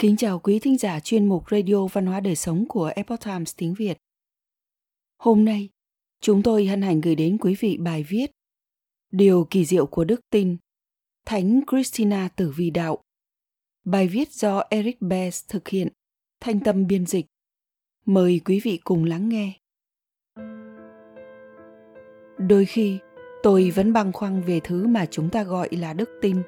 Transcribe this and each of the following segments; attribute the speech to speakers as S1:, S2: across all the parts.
S1: Kính chào quý thính giả chuyên mục Radio Văn hóa Đời Sống của Epoch Times tiếng Việt. Hôm nay, chúng tôi hân hạnh gửi đến quý vị bài viết Điều kỳ diệu của đức tin Thánh Christina Tử Vi Đạo Bài viết do Eric Bess thực hiện, thanh tâm biên dịch. Mời quý vị cùng lắng nghe. Đôi khi, tôi vẫn băn khoăn về thứ mà chúng ta gọi là đức tin,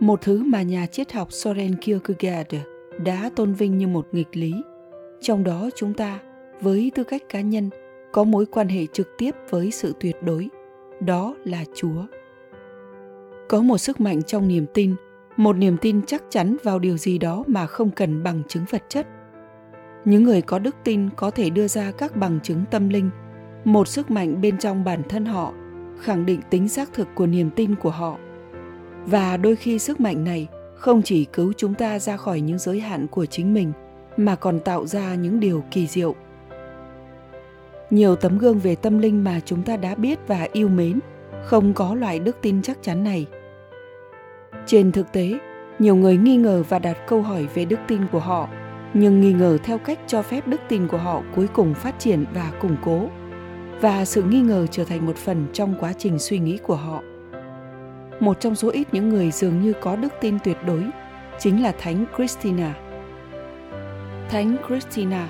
S1: một thứ mà nhà triết học Soren Kierkegaard đã tôn vinh như một nghịch lý. Trong đó chúng ta, với tư cách cá nhân, có mối quan hệ trực tiếp với sự tuyệt đối, đó là Chúa. Có một sức mạnh trong niềm tin, một niềm tin chắc chắn vào điều gì đó mà không cần bằng chứng vật chất. Những người có đức tin có thể đưa ra các bằng chứng tâm linh, một sức mạnh bên trong bản thân họ khẳng định tính xác thực của niềm tin của họ. Và đôi khi sức mạnh này không chỉ cứu chúng ta ra khỏi những giới hạn của chính mình, mà còn tạo ra những điều kỳ diệu. Nhiều tấm gương về tâm linh mà chúng ta đã biết và yêu mến, không có loại đức tin chắc chắn này. Trên thực tế, nhiều người nghi ngờ và đặt câu hỏi về đức tin của họ, nhưng nghi ngờ theo cách cho phép đức tin của họ cuối cùng phát triển và củng cố. Và sự nghi ngờ trở thành một phần trong quá trình suy nghĩ của họ một trong số ít những người dường như có đức tin tuyệt đối chính là Thánh Christina. Thánh Christina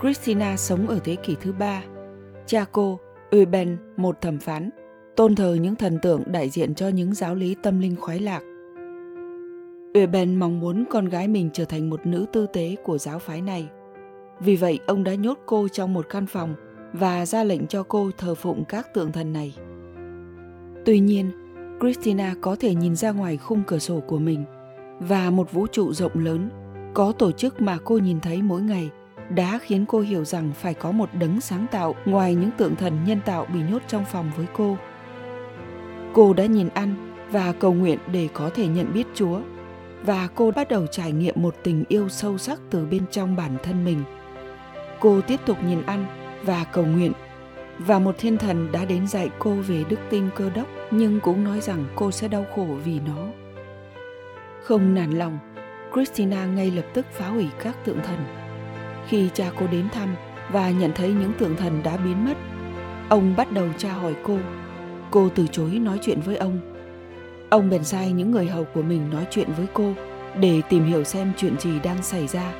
S1: Christina sống ở thế kỷ thứ ba. Cha cô, Euben, một thẩm phán, tôn thờ những thần tượng đại diện cho những giáo lý tâm linh khoái lạc. Euben mong muốn con gái mình trở thành một nữ tư tế của giáo phái này. Vì vậy, ông đã nhốt cô trong một căn phòng và ra lệnh cho cô thờ phụng các tượng thần này. Tuy nhiên, Christina có thể nhìn ra ngoài khung cửa sổ của mình và một vũ trụ rộng lớn có tổ chức mà cô nhìn thấy mỗi ngày đã khiến cô hiểu rằng phải có một đấng sáng tạo ngoài những tượng thần nhân tạo bị nhốt trong phòng với cô. Cô đã nhìn ăn và cầu nguyện để có thể nhận biết Chúa và cô bắt đầu trải nghiệm một tình yêu sâu sắc từ bên trong bản thân mình. Cô tiếp tục nhìn ăn và cầu nguyện và một thiên thần đã đến dạy cô về đức tin cơ đốc nhưng cũng nói rằng cô sẽ đau khổ vì nó. Không nản lòng, christina ngay lập tức phá hủy các tượng thần. Khi cha cô đến thăm và nhận thấy những tượng thần đã biến mất, ông bắt đầu tra hỏi cô. Cô từ chối nói chuyện với ông. Ông bèn sai những người hầu của mình nói chuyện với cô để tìm hiểu xem chuyện gì đang xảy ra,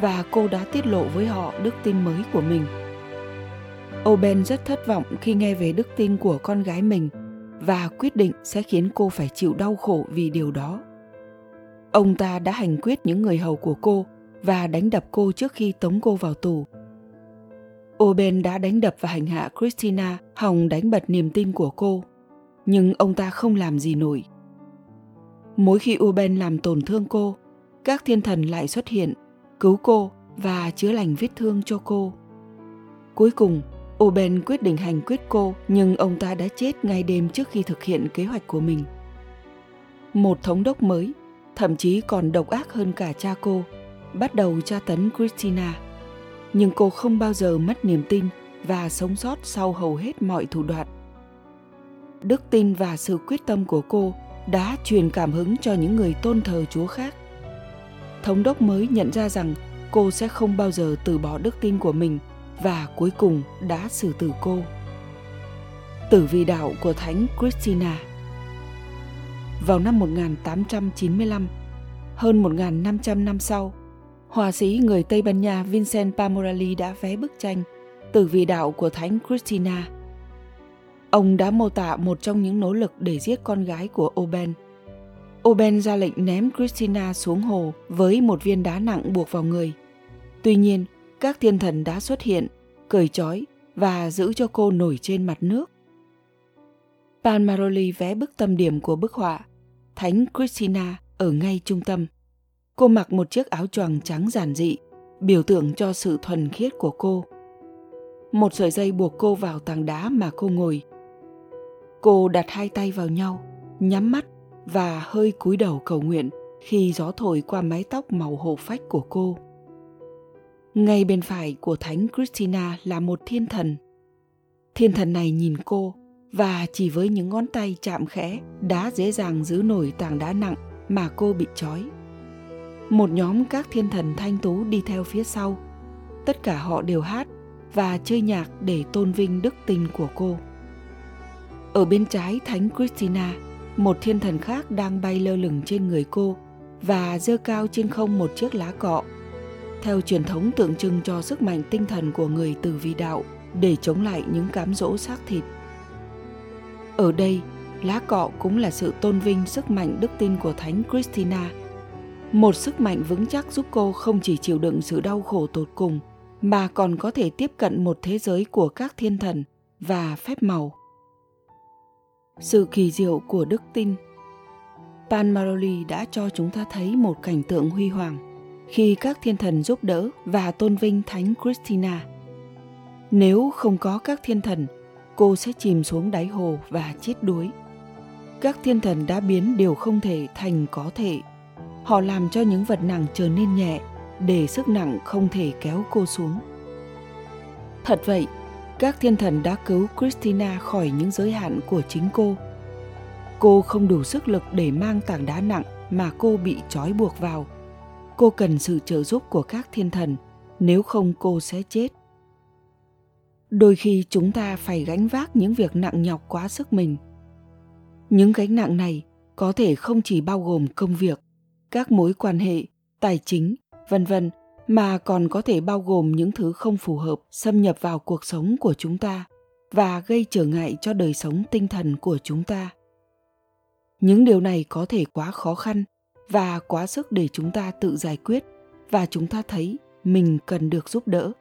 S1: và cô đã tiết lộ với họ đức tin mới của mình. Oben rất thất vọng khi nghe về đức tin của con gái mình và quyết định sẽ khiến cô phải chịu đau khổ vì điều đó. Ông ta đã hành quyết những người hầu của cô và đánh đập cô trước khi tống cô vào tù. Oben đã đánh đập và hành hạ Christina hòng đánh bật niềm tin của cô, nhưng ông ta không làm gì nổi. Mỗi khi Oben làm tổn thương cô, các thiên thần lại xuất hiện, cứu cô và chữa lành vết thương cho cô. Cuối cùng, Oben quyết định hành quyết cô nhưng ông ta đã chết ngay đêm trước khi thực hiện kế hoạch của mình. Một thống đốc mới, thậm chí còn độc ác hơn cả cha cô, bắt đầu tra tấn Christina. Nhưng cô không bao giờ mất niềm tin và sống sót sau hầu hết mọi thủ đoạn. Đức tin và sự quyết tâm của cô đã truyền cảm hứng cho những người tôn thờ Chúa khác. Thống đốc mới nhận ra rằng cô sẽ không bao giờ từ bỏ đức tin của mình – và cuối cùng đã xử tử cô. Tử vi đạo của Thánh Christina Vào năm 1895, hơn 1.500 năm sau, họa sĩ người Tây Ban Nha Vincent Pamorelli đã vẽ bức tranh Tử vi đạo của Thánh Christina. Ông đã mô tả một trong những nỗ lực để giết con gái của Oben. Oben ra lệnh ném Christina xuống hồ với một viên đá nặng buộc vào người. Tuy nhiên, các thiên thần đã xuất hiện, cởi trói và giữ cho cô nổi trên mặt nước. Palmaroli vẽ bức tâm điểm của bức họa, Thánh Christina ở ngay trung tâm. Cô mặc một chiếc áo choàng trắng giản dị, biểu tượng cho sự thuần khiết của cô. Một sợi dây buộc cô vào tảng đá mà cô ngồi. Cô đặt hai tay vào nhau, nhắm mắt và hơi cúi đầu cầu nguyện khi gió thổi qua mái tóc màu hồ phách của cô. Ngay bên phải của Thánh Christina là một thiên thần. Thiên thần này nhìn cô và chỉ với những ngón tay chạm khẽ đã dễ dàng giữ nổi tảng đá nặng mà cô bị trói. một nhóm các thiên thần thanh tú đi theo phía sau. Tất cả họ đều hát và chơi nhạc để tôn vinh đức tin của cô. Ở bên trái Thánh Christina, một thiên thần khác đang bay lơ lửng trên người cô và giơ cao trên không một chiếc lá cọ. Theo truyền thống tượng trưng cho sức mạnh tinh thần của người từ vi đạo để chống lại những cám dỗ xác thịt. Ở đây, lá cọ cũng là sự tôn vinh sức mạnh đức tin của Thánh Christina. Một sức mạnh vững chắc giúp cô không chỉ chịu đựng sự đau khổ tột cùng, mà còn có thể tiếp cận một thế giới của các thiên thần và phép màu. Sự kỳ diệu của đức tin Pan Maroli đã cho chúng ta thấy một cảnh tượng huy hoàng khi các thiên thần giúp đỡ và tôn vinh Thánh Christina. Nếu không có các thiên thần, cô sẽ chìm xuống đáy hồ và chết đuối. Các thiên thần đã biến điều không thể thành có thể. Họ làm cho những vật nặng trở nên nhẹ để sức nặng không thể kéo cô xuống. Thật vậy, các thiên thần đã cứu Christina khỏi những giới hạn của chính cô. Cô không đủ sức lực để mang tảng đá nặng mà cô bị trói buộc vào. Cô cần sự trợ giúp của các thiên thần, nếu không cô sẽ chết. Đôi khi chúng ta phải gánh vác những việc nặng nhọc quá sức mình. Những gánh nặng này có thể không chỉ bao gồm công việc, các mối quan hệ, tài chính, vân vân mà còn có thể bao gồm những thứ không phù hợp xâm nhập vào cuộc sống của chúng ta và gây trở ngại cho đời sống tinh thần của chúng ta những điều này có thể quá khó khăn và quá sức để chúng ta tự giải quyết và chúng ta thấy mình cần được giúp đỡ.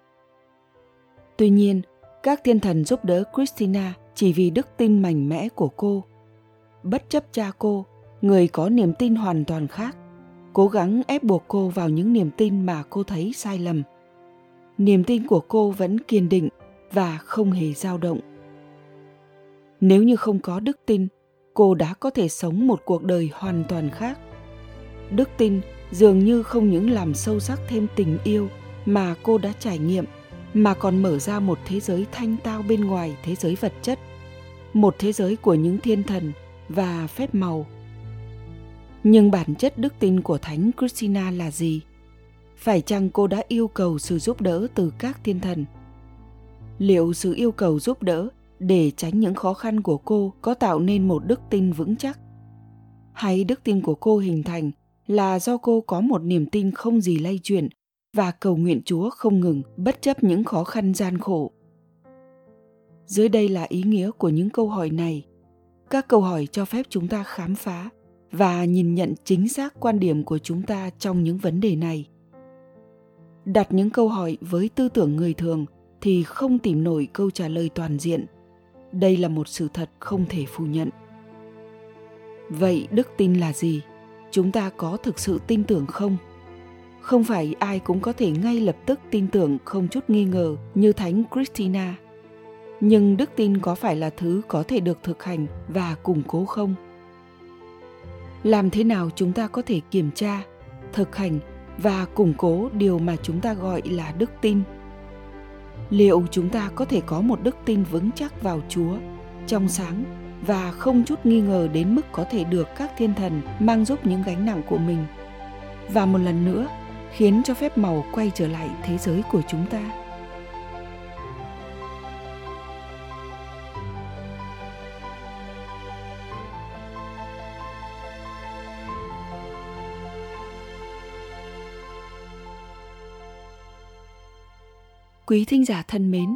S1: Tuy nhiên, các thiên thần giúp đỡ christina chỉ vì đức tin mạnh mẽ của cô. Bất chấp cha cô, người có niềm tin hoàn toàn khác, cố gắng ép buộc cô vào những niềm tin mà cô thấy sai lầm. Niềm tin của cô vẫn kiên định và không hề dao động. Nếu như không có đức tin, cô đã có thể sống một cuộc đời hoàn toàn khác đức tin dường như không những làm sâu sắc thêm tình yêu mà cô đã trải nghiệm, mà còn mở ra một thế giới thanh tao bên ngoài thế giới vật chất, một thế giới của những thiên thần và phép màu nhưng bản chất đức tin của Thánh Christina là gì? Phải chăng cô đã yêu cầu sự giúp đỡ từ các thiên thần? Liệu sự yêu cầu giúp đỡ để tránh những khó khăn của cô có tạo nên một đức tin vững chắc? Hay đức tin của cô hình thành là do cô có một niềm tin không gì lay chuyển và cầu nguyện Chúa không ngừng bất chấp những khó khăn gian khổ? Dưới đây là ý nghĩa của những câu hỏi này. Các câu hỏi cho phép chúng ta khám phá và nhìn nhận chính xác quan điểm của chúng ta trong những vấn đề này đặt những câu hỏi với tư tưởng người thường thì không tìm nổi câu trả lời toàn diện đây là một sự thật không thể phủ nhận vậy đức tin là gì chúng ta có thực sự tin tưởng không? Không phải ai cũng có thể ngay lập tức tin tưởng không chút nghi ngờ như thánh christina. Nhưng đức tin có phải là thứ có thể được thực hành và củng cố không? Làm thế nào chúng ta có thể kiểm tra, thực hành và củng cố điều mà chúng ta gọi là đức tin? Liệu chúng ta có thể có một đức tin vững chắc vào chúa trong sáng? Và không chút nghi ngờ đến mức có thể được các thiên thần mang giúp những gánh nặng của mình. Và một lần nữa khiến cho phép màu quay trở lại thế giới của chúng ta. Quý thính giả thân mến,